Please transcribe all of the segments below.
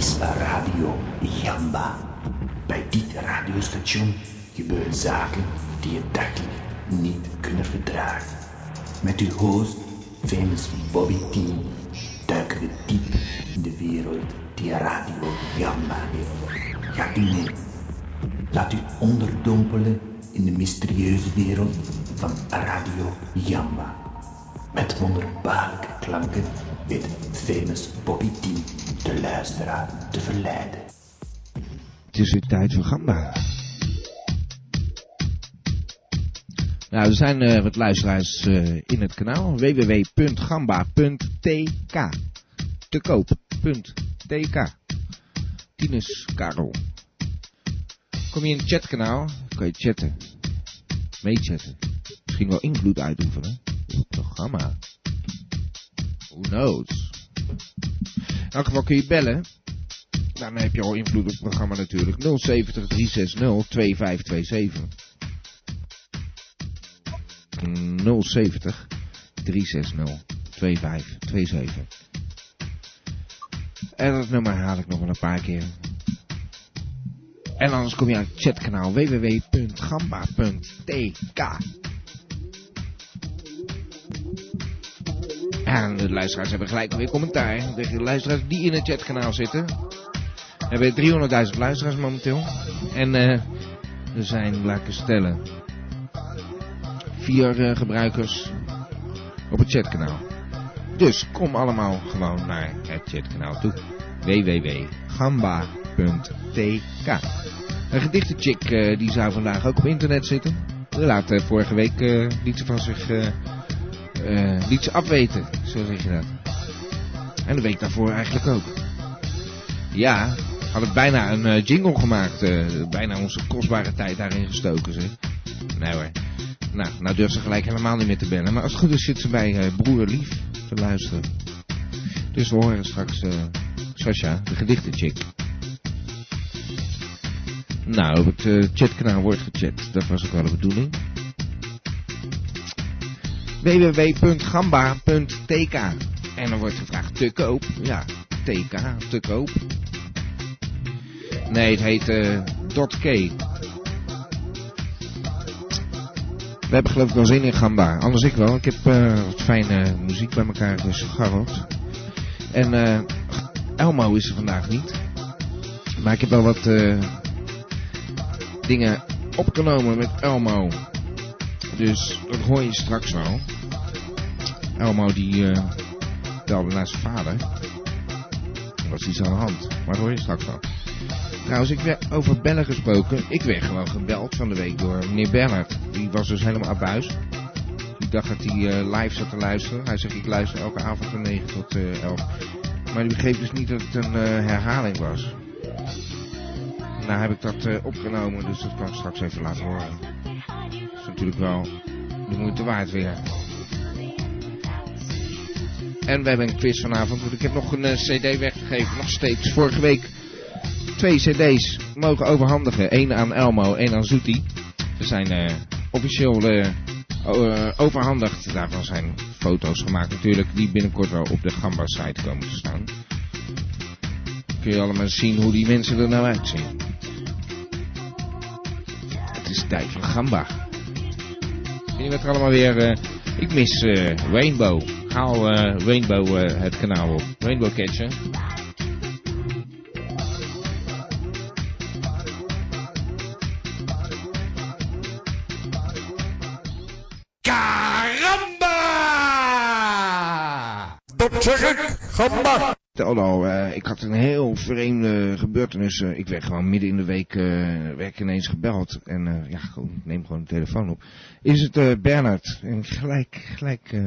is Radio Gamba. Bij dit radiostation gebeuren zaken die je dagelijks niet kunnen verdragen. Met uw host, famous Bobby T, duiken we diep in de wereld die Radio Gamba heeft. Gaat u mee? Laat u onderdompelen in de mysterieuze wereld van Radio Jamba. Met wonderbaarlijke klanken weet famous Bobby T de luisteraar te verleiden. Het is weer tijd voor Gamba. Nou, er zijn uh, wat luisteraars uh, in het kanaal. www.gamba.tk Te koop.tk Tinus Karel. Kom je in het chatkanaal, kan je chatten. Meechatten. Misschien wel invloed uitoefenen op het programma. Who knows? Elk geval kun je bellen. Dan heb je al invloed op het programma natuurlijk. 070 360 2527. 070 360 2527. En dat nummer haal ik nog wel een paar keer. En anders kom je aan het chatkanaal www.gamba.tk. En de luisteraars hebben gelijk weer commentaar. De luisteraars die in het chatkanaal zitten. We hebben 300.000 luisteraars momenteel. En er zijn, laat ik stellen, vier uh, gebruikers op het chatkanaal. Dus kom allemaal gewoon naar het chatkanaal toe. www.gamba.tk Een gedichtenchick uh, die zou vandaag ook op internet zitten. Laat vorige week liet ze van zich uh, liet ze afweten, zo zeg je dat. En de week daarvoor eigenlijk ook. Ja, hadden bijna een jingle gemaakt. bijna onze kostbare tijd daarin gestoken, zeg. Nee hoor. Nou, nou durft ze gelijk helemaal niet meer te bellen. Maar als het goed is zit ze bij broer Lief te luisteren. Dus we horen straks Sasha, de gedichtenchick. Nou, op het chatkanaal wordt gechat. Dat was ook wel de bedoeling. www.gamba.tk En dan wordt gevraagd te koop. Ja, TK, te koop. Nee, het heet uh, .k. We hebben geloof ik wel zin in Gamba. Anders ik wel. Ik heb uh, wat fijne muziek bij elkaar dus geharreld. En uh, Elmo is er vandaag niet. Maar ik heb wel wat dingen opgenomen met Elmo. Dus dat hoor je straks wel. Elmo die uh, belde naar zijn vader. Er was iets aan de hand. Maar dat hoor je straks wel. Trouwens, ik werd over bellen gesproken. Ik werd gewoon gebeld van de week door meneer Bernhard. Die was dus helemaal abuis. Ik dacht dat hij uh, live zat te luisteren. Hij zegt ik luister elke avond van 9 tot uh, 11. Maar die begreep dus niet dat het een herhaling was. Nou heb ik dat opgenomen, dus dat kan ik straks even laten horen. Natuurlijk wel de moeite waard weer. En we hebben een quiz vanavond, ik heb nog een uh, cd weggegeven, nog steeds. Vorige week twee cd's mogen overhandigen. Eén aan Elmo, één aan Zoetie. Ze zijn officieel overhandigd. Daarvan zijn foto's gemaakt natuurlijk, die binnenkort wel op de Gamba-site komen te staan. Kun je allemaal zien hoe die mensen er nou uitzien. Het is tijd van Gamba. Je wat er allemaal weer... Uh, ik mis uh, Rainbow. Haal uh, Rainbow het kanaal op. Rainbow Catcher. Gamba! Aldo, uh, ik had een heel vreemde gebeurtenis. Uh, ik werd gewoon midden in de week uh, werd ineens gebeld. En ja, gewoon, neem gewoon de telefoon op. Is het Bernard? En gelijk, gelijk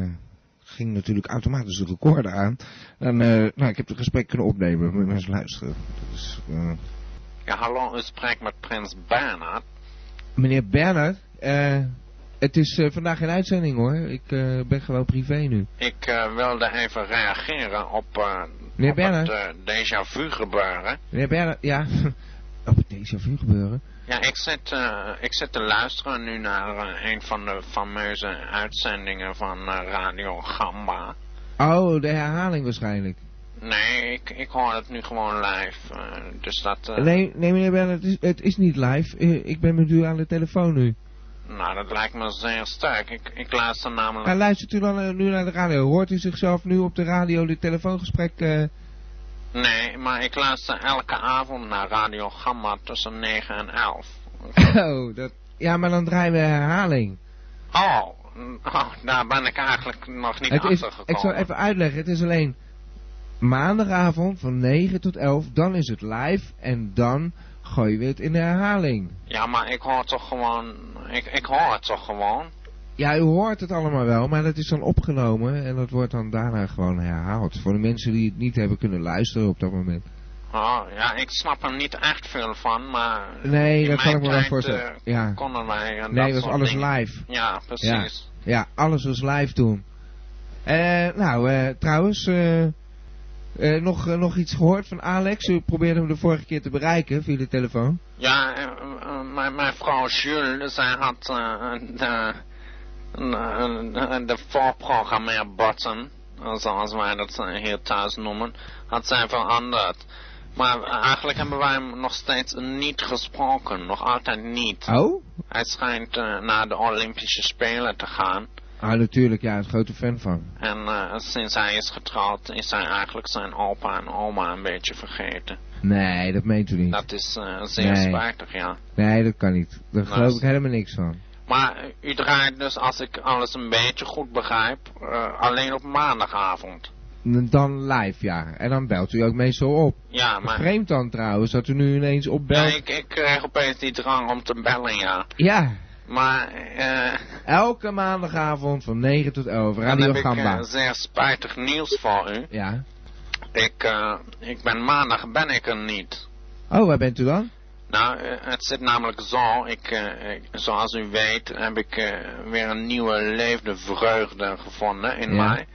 ging natuurlijk automatisch de recorder aan. En nou, ik heb het gesprek kunnen opnemen. Moet eens luisteren. Dat is, ja, hallo, u spreekt met prins Bernard. Meneer Bernard? Het is uh, vandaag geen uitzending hoor. Ik uh, ben gewoon privé nu. Ik uh, wilde even reageren op, Meneer op het déjà vu gebeuren. Meneer Bernard, ja. op het déjà vu gebeuren? Ja, ik zit, ik zit te luisteren nu naar een van de fameuze uitzendingen van Radio Gamba. Oh, de herhaling waarschijnlijk. Nee, ik, ik hoor het nu gewoon live. eh, dus dat... eh, Nee, nee meneer het is, het is niet live. Eh, ik ben met u aan de telefoon nu. Nou, dat lijkt me zeer sterk. Ik, ik luister namelijk... Maar luistert u dan eh, nu naar de radio? Hoort u zichzelf nu op de radio dit telefoongesprek... eh, Nee, maar ik luister elke avond naar Radio Gamma tussen 9 en 11. oh, dat... Ja, maar dan draaien we herhaling. Oh, oh daar ben ik eigenlijk nog niet Het achter gekomen. ik zal even uitleggen, het is alleen maandagavond van 9 tot 11, dan is het live en dan gooien we het in de herhaling. Ja, maar ik hoor toch gewoon... Ik, ik hoor het toch gewoon? Ja, u hoort het allemaal wel, maar dat is dan opgenomen en dat wordt dan daarna gewoon herhaald. Voor de mensen die het niet hebben kunnen luisteren op dat moment. Oh, ja, ik snap er niet echt veel van, maar... Nee, dat kan ik me wel voorstellen. eh, Ja. konden wij... eh, Nee, dat het was alles dingen. live. Ja, precies. Ja, alles was live toen. Eh, nou, eh, trouwens, eh, nog, eh, nog iets gehoord van Alex? U probeerde hem de vorige keer te bereiken via de telefoon. Ja, eh, mijn, vrouw Jules, zij had de, de, de voorprogrammeerbutton, zoals wij dat hier thuis noemen, had zij veranderd. Maar eigenlijk hebben wij hem nog steeds niet gesproken, nog altijd niet. Oh? Hij schijnt naar de Olympische Spelen te gaan. Ah, natuurlijk, ja, een grote fan van. En eh, sinds hij is getrouwd, is hij eigenlijk zijn opa en oma een beetje vergeten. Nee, dat meent u niet. Dat is eh, zeer Nee. spijtig, ja. Nee, dat kan niet. Daar geloof ik helemaal niks van. Maar u draait dus, als ik alles een beetje goed begrijp, eh, alleen op maandagavond. Dan live, ja. En dan belt u ook meestal op. Ja, maar Vreemd dan trouwens, dat u nu ineens opbelt. ik, ik kreeg opeens die drang om te bellen, ja. Ja, Maar eh elke maandagavond van 9 tot 11, dan Radio heb ik Gamba. eh, zeer spijtig nieuws voor u. Ja. Ik, eh, ik ben maandag ben ik er niet. Oh, waar bent u dan? Nou, het zit namelijk zo, ik, zoals u weet heb ik weer een nieuwe leefde vreugde gevonden in Ja. mij.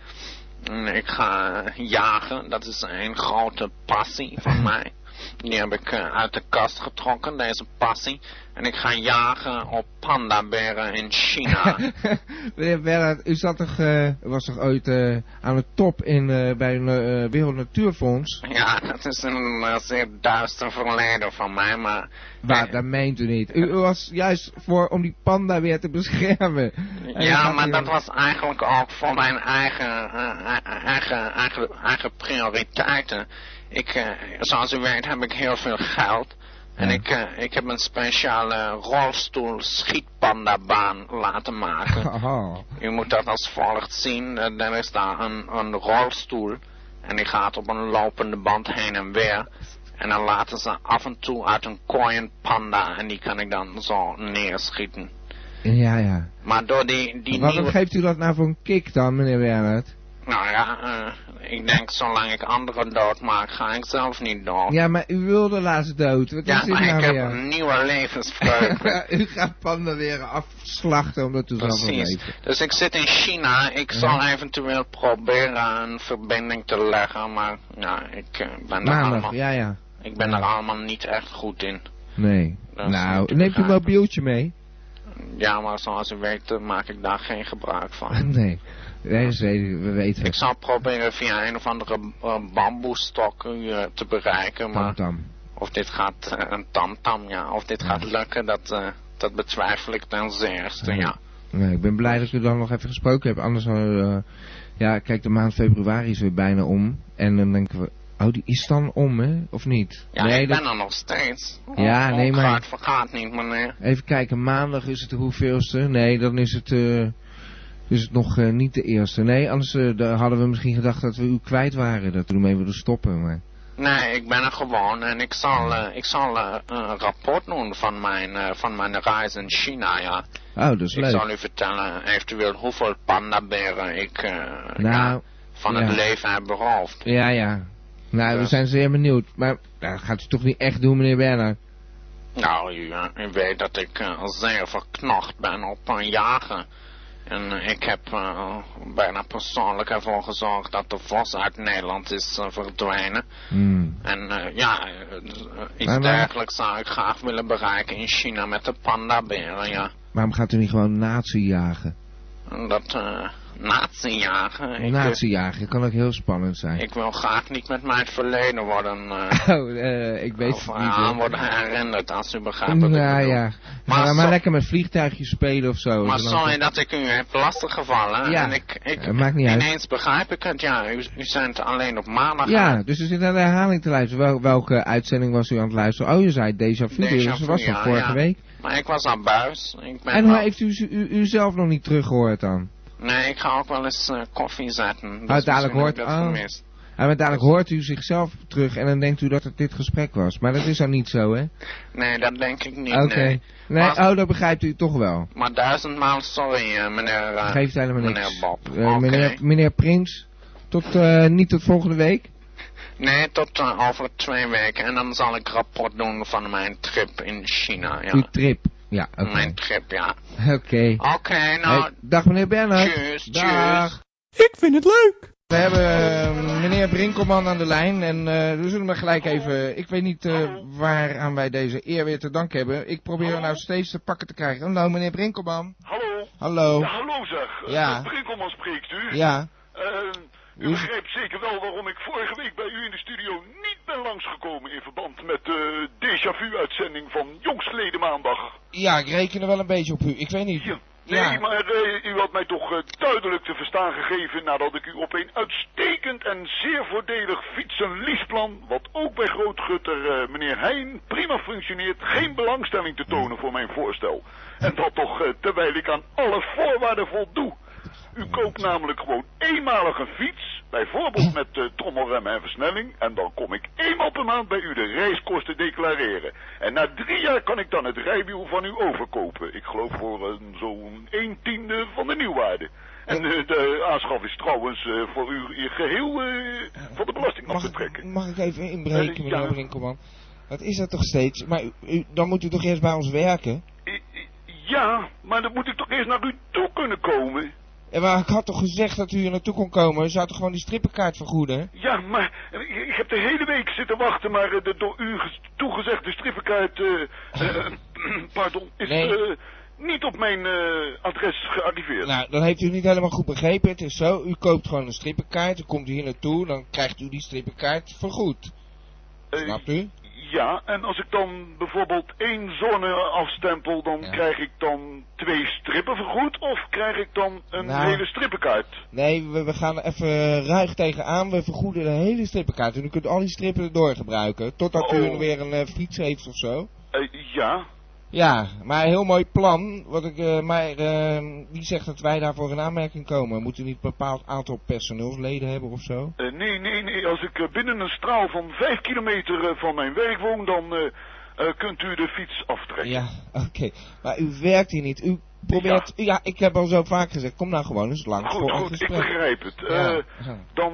Ik ga jagen, dat is een grote passie van mij. Die heb ik eh, uit de kast getrokken, deze passie. En ik ga jagen op pandaberen in China. Meneer Bernhard, u zat toch, eh, was toch ooit eh, aan de top in, bij een Wereld Natuurfonds? ja, dat is een zeer duister verleden van mij, maar... Waar, dat meent u niet. U, u was juist voor om die panda weer te beschermen. Ja, maar dat was eigenlijk ook voor mijn eigen, eigen, eigen, eigen prioriteiten. Ik, eh, zoals u weet heb ik heel veel geld. En Ja. ik, eh, ik heb een speciale rolstoel schietpandabaan laten maken. Oh. U moet dat als volgt zien. Eh, Er is daar een, een rolstoel. En die gaat op een lopende band heen en weer. En dan laten ze af en toe uit een kooi een panda. En die kan ik dan zo neerschieten. Ja, ja. Maar door die, die Waarom nieuwe... geeft u dat nou voor een kick dan, meneer Bernhard? Nou ja, eh, ik denk zolang ik anderen doodmaak, ga ik zelf niet dood. Ja, maar u wilde laatst dood. Wat Ja, is maar nou ik heb een nieuwe levensvreugde. u gaat panda weer afslachten omdat u zelf wil Precies. Dus ik zit in China. Ik Ja. zal eventueel proberen een verbinding te leggen, maar ja, ik eh, ben, er allemaal, ja, ja. ik ben er allemaal niet echt goed in. Nee. Dat nou, neemt u een begrijpen. mobieltje mee? Ja, maar zoals u weet eh, maak ik daar geen gebruik van. nee. We weten Ik zal proberen via een of andere uh, bamboestok u eh, te bereiken, maar... Tam, Of dit gaat, eh, een tamtam, ja. Of dit gaat lukken, dat, eh, dat betwijfel ik ten zeerste, Ja. ja. Nee, ik ben blij dat u dan nog even gesproken hebt. Anders dan, eh, ja, kijk, de maand februari is weer bijna om. En dan denken we, oh, die is dan om, hè? Of niet? Ja, nee, ik dat- ben er nog steeds. Ja, nee, maar- Het vergaat niet, meneer. Even kijken, maandag is het de hoeveelste? Nee, dan is het, eh, is het nog eh, niet de eerste. Nee, anders eh, hadden we misschien gedacht dat we u kwijt waren. Dat we ermee wilden stoppen, maar... Nee, ik ben er gewoon en ik zal, eh, ik zal een rapport doen van mijn, van mijn reis in China, ja. Oh, dat is Ik leuk. zal u vertellen eventueel hoeveel pandaberen ik Nou, van ja. het leven heb beroofd. ja, ja. Nou, we Dus- zijn zeer benieuwd. Maar dat gaat u toch niet echt doen, meneer Bernhard? Nou, u, u weet dat ik zeer verknocht ben op een jagen. En eh, ik heb eh, bijna persoonlijk ervoor gezorgd dat de vos uit Nederland is eh, verdwenen. Hmm. En ja, iets Maar- dergelijks zou ik graag willen bereiken in China met de pandaberen, ja. Waarom gaat u niet gewoon nazi jagen? En dat, eh, nazi-jager. Ik, eh, Nazi-jager kan ook heel spannend zijn. ik wil graag niet met mij het verleden worden, eh, Oh, eh, ik weet het niet. aan worden herinnerd, als u begrijpt wat ik Ja, bedoel. ja. Maar Maar, maar lekker met vliegtuigjes spelen of zo. Maar sorry dat ik u heb lastiggevallen. Ja, En ik, ik maakt niet uit. ineens begrijp ik het. Ja, u, u zendt alleen op maandag Ja, uit. dus we zitten naar de herhaling te luisteren. Wel, welke uitzending was u aan het luisteren? Oh, je zei Déjà Vu, dus dat was ja, vorige week. Maar ik was aan buis. Ik ben En hoe heeft u, u, u zelf nog niet teruggehoord dan? Nee, ik ga ook wel eens eh, koffie zetten. Dus misschien hoort- oh. En uiteindelijk hoort u zichzelf terug en dan denkt u dat het dit gesprek was. Maar dat is dan niet zo, hè? Nee, dat denk ik niet. Oké. Nee. Nee, Maar- oh, dat begrijpt u toch wel. Maar duizendmaal sorry, eh, meneer, eh, Geeft helemaal niks. meneer Bob. Meneer, meneer Prins, tot, niet tot volgende week? Nee, tot over twee weken. En dan zal ik rapport doen van mijn trip in China. Ja. Uw trip. Ja, oké. Mijn trip, ja. Oké. Oké, nou, Hey, dag meneer Bernhard. tjus, Dag. Ik vind het leuk. We hebben eh, meneer Brinkelman aan de lijn en eh, we zullen maar gelijk even... Ik weet niet eh waaraan wij deze eer weer te danken hebben. Ik probeer hem nou steeds te pakken te krijgen. Hallo meneer Brinkelman. Hallo. Hallo. Ja, hallo zeg. Ja. Brinkelman spreekt u. Ja. U begrijpt zeker wel waarom ik vorige week bij u in de studio niet ben langsgekomen in verband met de déjà vu-uitzending van jongstleden maandag. Ja, ik reken er wel een beetje op u. Ik weet niet. Ja. Nee, Ja. maar eh, u had mij toch eh, duidelijk te verstaan gegeven nadat ik u op een uitstekend en zeer voordelig fietsen-leaseplan, wat ook bij grootgutter eh, meneer Heijn prima functioneert, geen belangstelling te tonen voor mijn voorstel. En dat toch terwijl ik aan alle voorwaarden voldoe. U koopt namelijk gewoon eenmalig een fiets, bijvoorbeeld met eh, trommelremmen en versnelling, en dan kom ik eenmaal per maand bij u de reiskosten declareren. En na drie jaar kan ik dan het rijwiel van u overkopen. Ik geloof voor een zo'n een tiende van de nieuwwaarde. En eh, de aanschaf is trouwens eh, voor u in geheel eh, van de belasting af Mag te ik, trekken. mag ik even inbreken, meneer ja. Brinkelman? Wat is dat toch steeds? Maar u, u- dan moet u toch eerst bij ons werken? Ja, maar dan moet ik toch eerst naar u toe kunnen komen? En maar ik had toch gezegd dat u hier naartoe kon komen? U zou toch gewoon die strippenkaart vergoeden? Ja, maar ik heb de hele week zitten wachten, maar eh, de door u toegezegde strippenkaart, eh, eh, pardon, is Nee. eh, niet op mijn adres gearriveerd. Nou, dan heeft u niet helemaal goed begrepen. Het is zo, u koopt gewoon een strippenkaart, u komt hier naartoe, dan krijgt u die strippenkaart vergoed. Snapt u? Ja, en als ik dan bijvoorbeeld één zone afstempel, dan Ja. krijg ik dan twee strippen vergoed, of krijg ik dan een Nou. hele strippenkaart? Nee, we, we gaan er even ruig tegenaan. We vergoeden de hele strippenkaart. En u kunt al die strippen erdoor gebruiken. Totdat u Oh. weer een eh, fiets heeft of zo. Eh, ja, Ja, maar een heel mooi plan. Wat ik, eh, maar eh, wie zegt dat wij daarvoor in aanmerking komen? Moet u niet een bepaald aantal personeelsleden hebben of zo? Eh, nee, nee, nee. Als ik eh, binnen een straal van vijf kilometer van mijn werk woon, dan kunt u de fiets aftrekken. Ja, oké. Maar u werkt hier niet. U probeert... Ja. ik heb al zo vaak gezegd. Kom nou gewoon eens langs Goed, voor een goed, ik gesprek. begrijp het. Ja, dan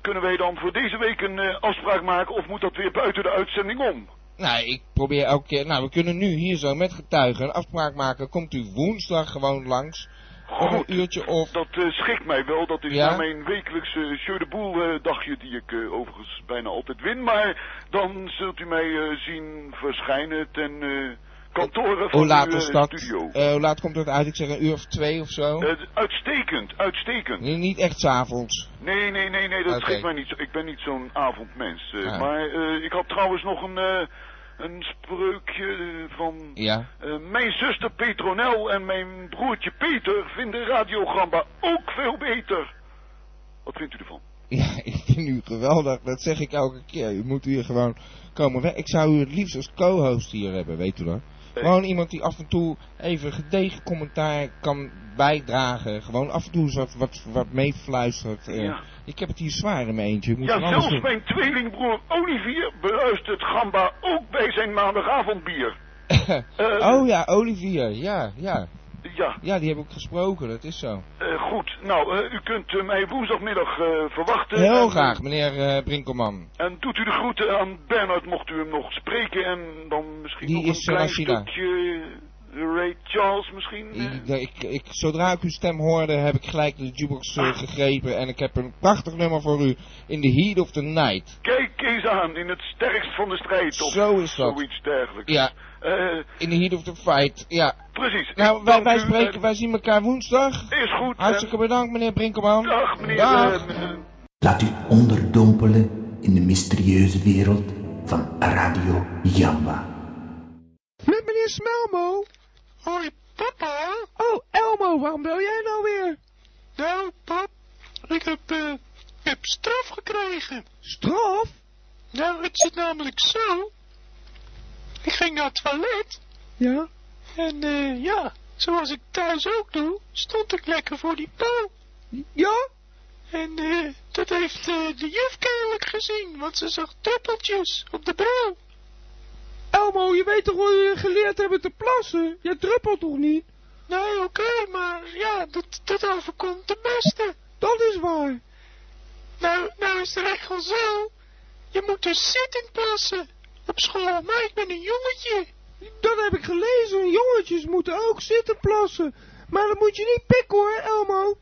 kunnen wij dan voor deze week een afspraak maken, of moet dat weer buiten de uitzending om? Nou, ik probeer elke keer... Nou, we kunnen nu hier zo met getuigen een afspraak maken. Komt u woensdag gewoon langs. Goed. een uurtje of... Dat eh, schikt mij wel. Dat is Ja? na mijn wekelijkse Show de Boel eh, dagje die ik eh, overigens bijna altijd win. Maar dan zult u mij zien verschijnen ten kantoren van Hoe laat uw is eh, dat? studio. Eh, hoe laat komt dat uit? Ik zeg een uur of twee of zo. Eh, uitstekend, uitstekend. Nee, niet echt s'avonds. Nee, nee, nee, nee, dat Oké. schikt mij niet. zo. Ik ben niet zo'n avondmens. Ah. Maar ik had trouwens nog een, een spreukje van... Ja. mijn zuster Petronel en mijn broertje Peter vinden Radiogamba ook veel beter. Wat vindt u ervan? Ja, ik vind u geweldig. Dat zeg ik elke keer. U moet hier gewoon komen. Ik zou u het liefst als co-host hier hebben, weet u dat? Gewoon iemand die af en toe even gedegen commentaar kan bijdragen. Gewoon af en toe wat, wat, wat meefluistert. Eh, Ja. Ik heb het hier zwaar in mijn eentje. Ik moet Ja, zelfs doen. mijn tweelingbroer Olivier beluistert Gamba ook bij zijn maandagavondbier. Eh, oh ja, Olivier. Ja, ja. Ja, Ja, die heb ik gesproken. Dat is zo. eh, goed. Nou, eh, u kunt mij woensdagmiddag eh, verwachten. Heel En, graag, meneer Brinkelman. En doet u de groeten aan Bernard, mocht u hem nog spreken. En dan misschien Die nog een klein stukje Ray Charles misschien? eh? Ik, ik, ik- zodra ik uw stem hoorde, heb ik gelijk de jukebox eh, gegrepen. En ik heb een prachtig nummer voor u. In the heat of the night. Kijk eens aan, in het sterkst van de strijd of Zo is dat. zoiets dergelijks. Ja, Eh, in the heat of the fight. Ja. precies. Nou, wij, wij u, spreken, wij zien elkaar woensdag. Is goed. Hartstikke bedankt, meneer Brinkelman. Dag, meneer. Dag. Laat u onderdompelen in de mysterieuze wereld van Radio Jamba. Met meneer Smelmo. Hoi, papa. Oh, Elmo, waarom bel jij nou weer? Nou, pap, ik heb, eh, ik heb straf gekregen. Straf? Nou, het zit namelijk zo. Ik ging naar het toilet Ja. en, eh, ja, zoals ik thuis ook doe, stond ik lekker voor die paal. Ja? En, eh, dat heeft eh, de juf kennelijk gezien, want ze zag druppeltjes op de bril. Elmo, je weet toch hoe je geleerd hebben te plassen? Je druppelt toch niet? Nee, oké, maar ja, dat, dat overkomt de beste. Dat is waar. Nou, nou is de regel zo. Je moet dus zittend plassen op school, maar ik ben een jongetje. Dat heb ik gelezen. Jongetjes moeten ook zitten plassen. Maar dat moet je niet pikken hoor, Elmo.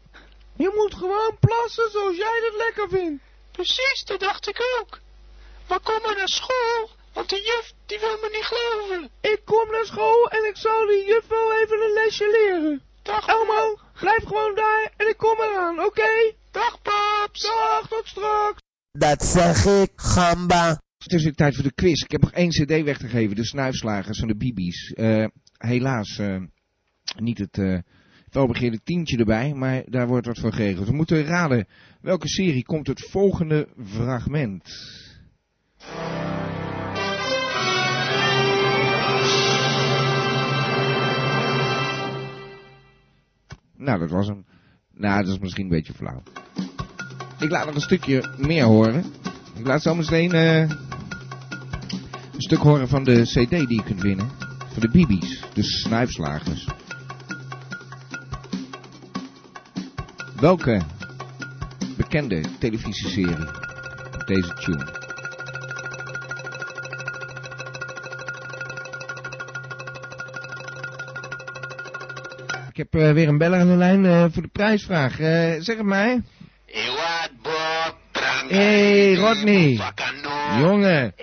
Je moet gewoon plassen zoals jij dat lekker vindt. Precies, dat dacht ik ook. Maar kom maar naar school, want de juf die wil me niet geloven. Ik kom naar school en ik zal die juf wel even een lesje leren. Dag Elmo, blijf gewoon daar en ik kom eraan, oké? Dag paps. Dag, tot straks. Dat zeg ik, gamba. Het is weer tijd voor de quiz. Ik heb nog één cd weg te geven, de snuifslagers van de Bibi's. Eh, helaas eh, niet het eh welbegeerde tientje erbij, maar daar wordt wat voor geregeld. We moeten raden welke serie komt het volgende fragment. Nou, dat was hem. Nou, dat is misschien een beetje flauw. Ik laat nog een stukje meer horen. Ik laat zo meteen eh, een stuk horen van de cd die je kunt winnen. Van de Bibi's, de snuifslagers. Welke bekende televisieserie op deze tune? Heb eh, weer een beller aan de lijn eh, voor de prijsvraag. Eh, zeg het mij. Hey, Rodney. Jongen.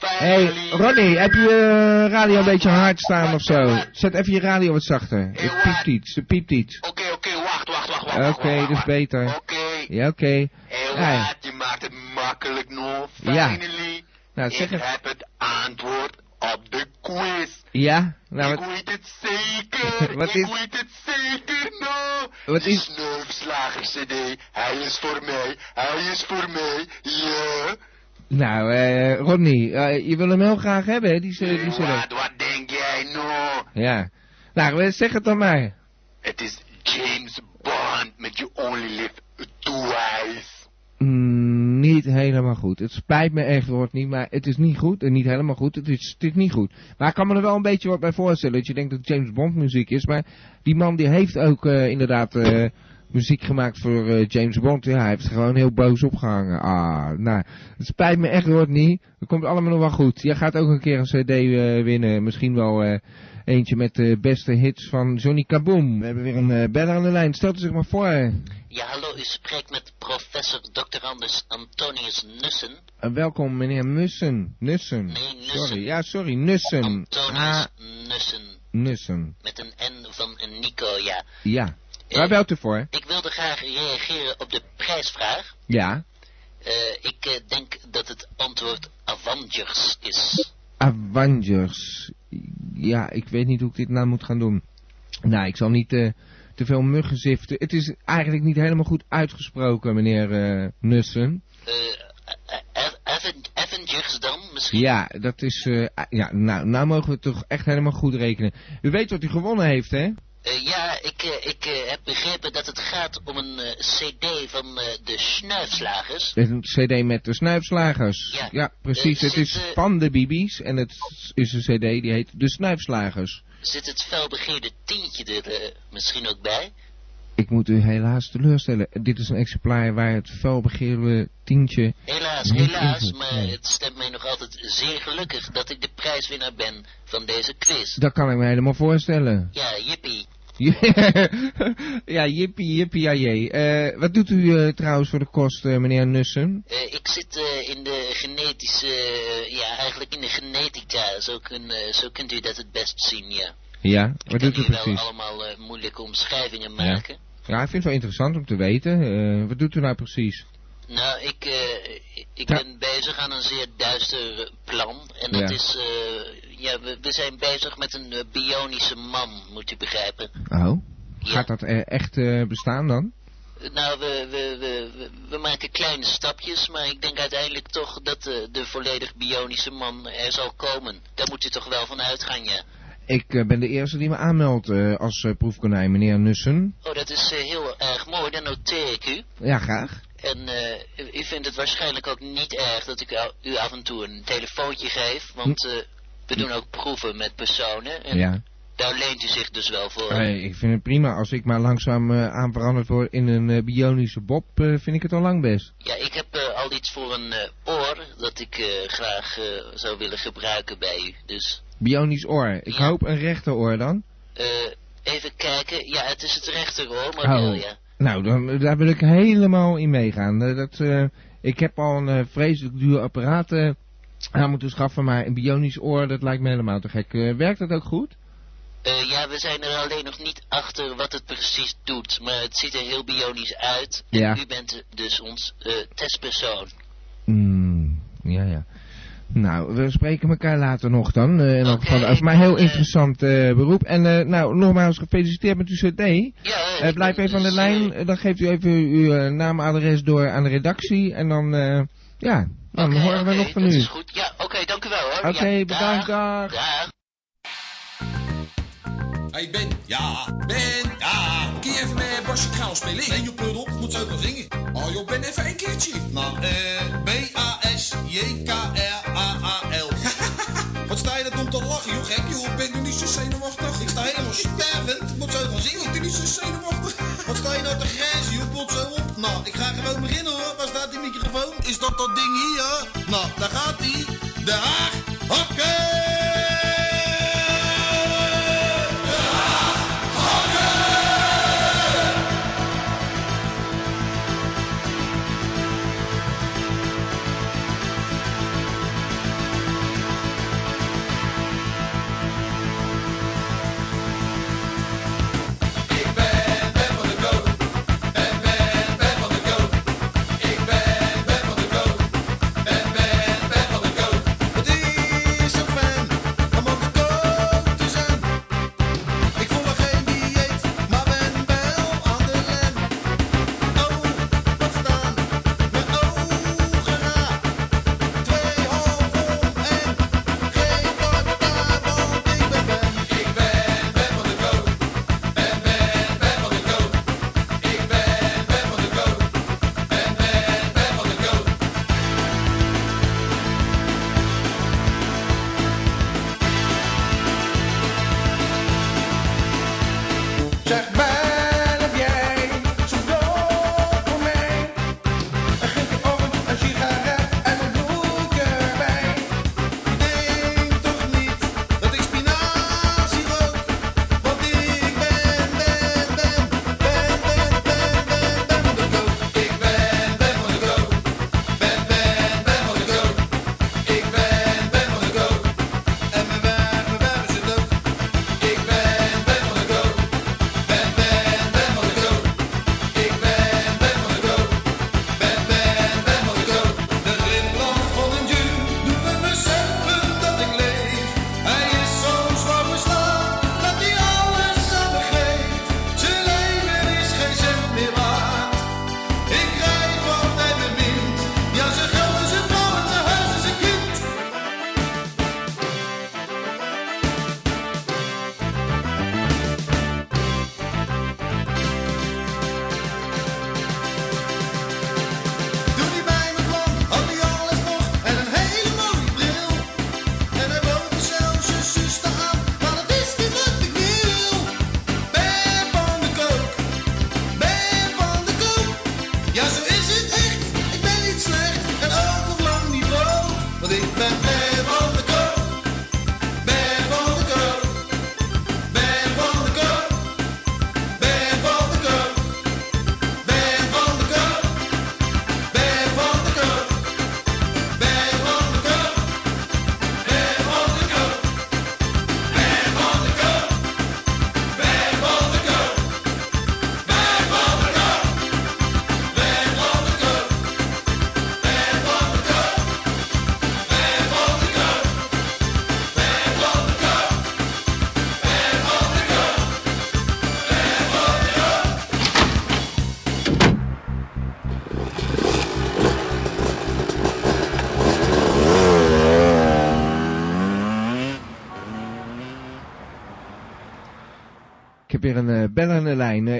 Hey. Rodney, heb je je radio een beetje hard staan of zo? Zet even je radio wat zachter. Het piept iets, het piept iets. Oké, oké, wacht, wacht, wacht, wacht. Oké, dat is wacht. beter. Oké. Ja, oké. Ja. je maakt het makkelijk nog. Ja. Nou, zeg ik het. heb het antwoord op de quiz. Ja? Nou, ik weet het. Wat ik is- weet het zeker, nou. Wat Die is- Sneufslager CD. Hij is voor mij. Hij is voor mij. Ja. nou eh, Rodney, eh, je wil hem heel graag hebben, hè, die, die CD. Wat, wat denk jij nou? Ja. Nou, eh, zeg het dan maar. Het is James Bond met You Only Live Twice. Mm, niet helemaal goed. Het spijt me echt, Rodney, maar het is niet goed. En niet helemaal goed, het is, het niet goed. Maar ik kan me er wel een beetje wat bij voorstellen. Dat je denkt dat het James Bond muziek is. Maar die man die heeft ook eh, inderdaad eh, muziek gemaakt voor eh, James Bond. Ja, hij heeft gewoon heel boos opgehangen. Ah, nou, het spijt me echt, Rodney. Het komt allemaal nog wel goed. Jij gaat ook een keer een cd eh, winnen. Misschien wel eh, eentje met de beste hits van Johnny Kaboom. We hebben weer een beller aan de lijn. Stelt u zich maar voor. Ja, hallo, u spreekt met professor Dr. Anders Antonius Nussen. Welkom meneer Mussen. Nussen. Nee, Nussen. Sorry, ja sorry, Nussen. Antonius Ah, Nussen. Nussen. Met een N van een Nico, ja. Ja. Eh, Waar belt u voor? Ik wilde graag reageren op de prijsvraag. Ja. Eh, ik eh, denk dat het antwoord Avengers is. Avengers. Ja, ik weet niet hoe ik dit nou moet gaan doen. Nou, ik zal niet eh, te veel muggen ziften. Het is eigenlijk niet helemaal goed uitgesproken, meneer eh, Nussen. Eh, eh, Av- Aven- Avengers dan, misschien? Ja, dat is... eh, ja, nou, nou mogen we het toch echt helemaal goed rekenen. U weet wat u gewonnen heeft, hè? Eh, ja, ik, eh, ik eh, heb begrepen dat het gaat om een cd van de Snuifslagers. Een cd met de snuifslagers. Ja. precies. Eh, het is van de Bibi's en het is een cd die heet De Snuifslagers. Zit het felbegeerde tientje er misschien ook bij? Ik moet u helaas teleurstellen. Dit is een exemplaar waar het felbegeerde tientje... Helaas, helaas, maar nee. het stemt mij nog altijd zeer gelukkig dat ik de prijswinnaar ben van deze quiz. Dat kan ik me helemaal voorstellen. Ja, jippie. ja, jippie, jippie, ja, jee. Eh, wat doet u eh, trouwens voor de kost, eh, meneer Nussen? Ik zit in de genetische, ja, eigenlijk in de genetica. Zo, kun, zo kunt u dat het best zien, ja. Ja, wat doet u hier wel precies? allemaal moeilijke omschrijvingen maken. Ja, ik vind het wel interessant om te weten. Wat doet u nou precies? Nou, ik, ik Ja. ben bezig aan een zeer duister plan. En dat Ja. is, ja, we, we zijn bezig met een eh, bionische man, moet u begrijpen. Oh, Ja. gaat dat eh, echt eh, bestaan dan? Nou, we, we, we, we, maken kleine stapjes, maar ik denk uiteindelijk toch dat eh, de volledig bionische man er zal komen. Daar moet u toch wel van uitgaan, ja. Ik ben de eerste die me aanmeldt als proefkonijn, meneer Nussen. Oh, dat is heel erg mooi, dan noteer ik u. Ja, graag. En u- vindt het waarschijnlijk ook niet erg dat ik u- af en toe een telefoontje geef, want eh, we doen ook proeven met personen. En Ja. daar leent u zich dus wel voor. Eh, ik vind het prima. Als ik maar langzaam eh, aan veranderd word in een eh, bionische bob, eh, vind ik het al lang best. Ja, ik heb al iets voor een oor dat ik graag zou willen gebruiken bij u. Dus Bionisch oor. Ik Ja. hoop een rechteroor dan. even kijken. Ja, het is het rechteroor, maar Oh. ja. Nou, dan, daar wil ik helemaal in meegaan. Dat, ik heb al een vreselijk duur apparaat eh, aan moeten schaffen, maar een bionisch oor, dat lijkt me helemaal te gek. Eh, werkt dat ook goed? Eh, ja, we zijn er alleen nog niet achter wat het precies doet, maar het ziet er heel bionisch uit. En Ja. u bent dus ons eh, testpersoon. Mm, ja, ja. Nou, we spreken elkaar later nog dan. eh, in elk Oké, geval, maar heel interessant beroep. En nou, nogmaals gefeliciteerd met uw cd. Ja, blijf even aan de dus, lijn. dan geeft u even uw naam adres door aan de redactie. En dan, eh, ja, dan oké, horen we nog van dat u. is goed. Ja, oké, dank u wel hoor. Oké, Ja, bedankt, dag. Dag. Hey Ben, ja, Ben, ja. Kun je even met Basje Kraal spelen? Nee, je pudel, moet zo gaan zingen. Oh joh, Ben, even een keertje. Nou, eh, B-A-S-J-K-R-A-A-L. Wat sta je dat om te lachen, joh, gek, joh. Ben, doe niet zo zenuwachtig. Ik sta helemaal stervend. Ik moet zo gaan zingen, doe niet zo zenuwachtig. Wat sta je nou te grijzen, joh, pot zo op. Nou, ik ga gewoon beginnen, hoor. Waar staat die microfoon? Is dat dat ding hier? Nou, daar gaat ie. De Haag!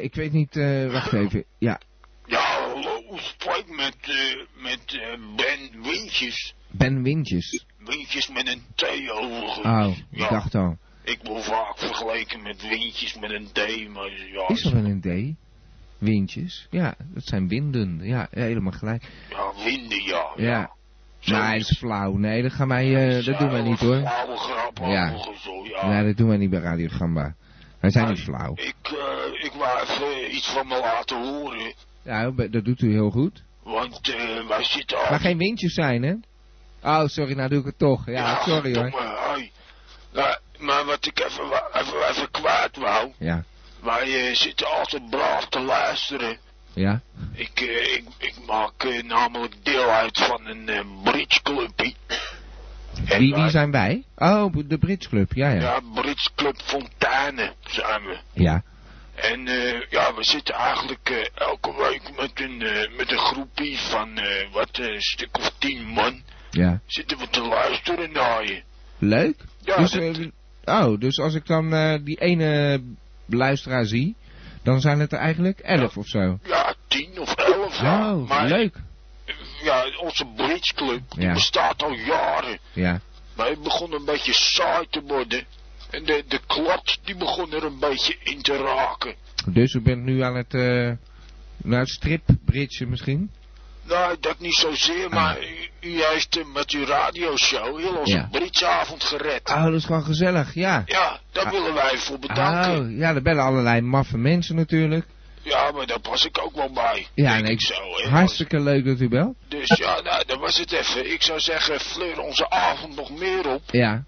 Ik weet niet, eh, wacht even. Ja, Ja, hallo, spreek met, eh, met eh, Ben Wintjes. Ben Wintjes. Wintjes met een T overigens. Oh, ik ja, dacht al. ik word vaak vergeleken met Wintjes met een D, maar ja, Is er wel een D? Windjes? Ja, dat zijn winden. Ja, helemaal gelijk. ja winden, ja. Ja. Zo Nee, dat is flauw. Nee, dat gaan wij, eh, dat doen wij niet hoor. Grap, Ja. ja. Nee, dat doen wij niet bij Radio Gamba. Wij zijn niet flauw. Ik, eh, ik wou even iets van me laten horen, Ja, dat doet u heel goed. want eh, wij zitten Maar geen windjes zijn, hè? Oh, sorry, nou doe ik het toch. Ja, sorry hoor. domme. Ja, maar wat ik even, even, even kwijt wou, Ja, wij eh, zitten altijd braaf te luisteren. ja. Ik, eh, ik, ik maak eh, namelijk deel uit van een uh, bridgeclubje. Wie, zijn wij? Oh, de Brits Club. Ja, ja. Ja, Club Fontaine zijn we. Ja. En eh, ja, we zitten eigenlijk eh, elke week met een, eh, met een groepje van eh, wat, een stuk of tien man. Ja. Zitten we te luisteren naar je. Leuk. Ja, dus, dat- oh, dus als ik dan die ene luisteraar zie, dan zijn het er eigenlijk elf of zo. Ja, tien of elf. ja. Oh, maar, leuk. Ja, onze Bridge Club, die Ja. bestaat al jaren. Ja. Maar het begon een beetje saai te worden. En de, de klot, die begon er een beetje in te raken. Dus u bent nu aan het, eh nou, stripbridgen misschien? Nou, dat niet zozeer, maar u, u heeft eh, met uw radioshow heel onze Ja. Bridgeavond gered. Oh, dat is gewoon gezellig, ja. Ja, daar willen wij voor bedanken. Oh, ja, er bellen allerlei maffe mensen natuurlijk. Ja, maar daar pas ik ook wel bij. Ja, denk nee, ik zo. Hè. hartstikke leuk dat u belt. Dus ja, nou, dat was het even. Ik zou zeggen, fleur onze avond nog meer op. Ja.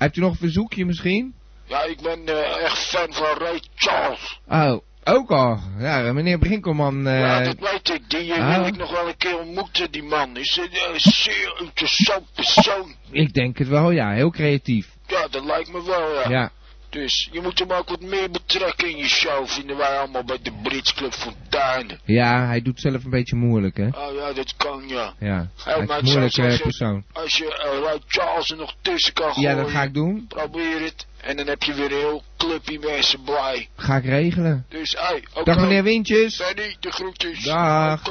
Hebt u nog een verzoekje misschien? Ja, ik ben eh, echt fan van Ray Charles. Oh, ook al. Ja, meneer Brinkelman. eh ja, dat weet ik. Die eh, oh. wil ik nog wel een keer ontmoeten, die man. Is een eh, zeer interessant persoon. Ik denk het wel, ja. Heel creatief. Ja, dat lijkt me wel, ja. Ja. Dus je moet hem ook wat meer betrekken in je show, vinden wij allemaal bij de Brits Club Fontaine. Ja, hij doet zelf een beetje moeilijk, hè. Oh ja, dat kan, ja. Ja. Hey, Hij is een moeilijke zeggen, persoon. Als je uh, Ray Charles er nog tussen kan gooien, Ja, dat ga ik doen. probeer het. En dan heb je weer een heel clubje mensen blij. Ga ik regelen. Dus, hey, oké. Dag meneer Wintjes. Benny, de groetjes. Dag.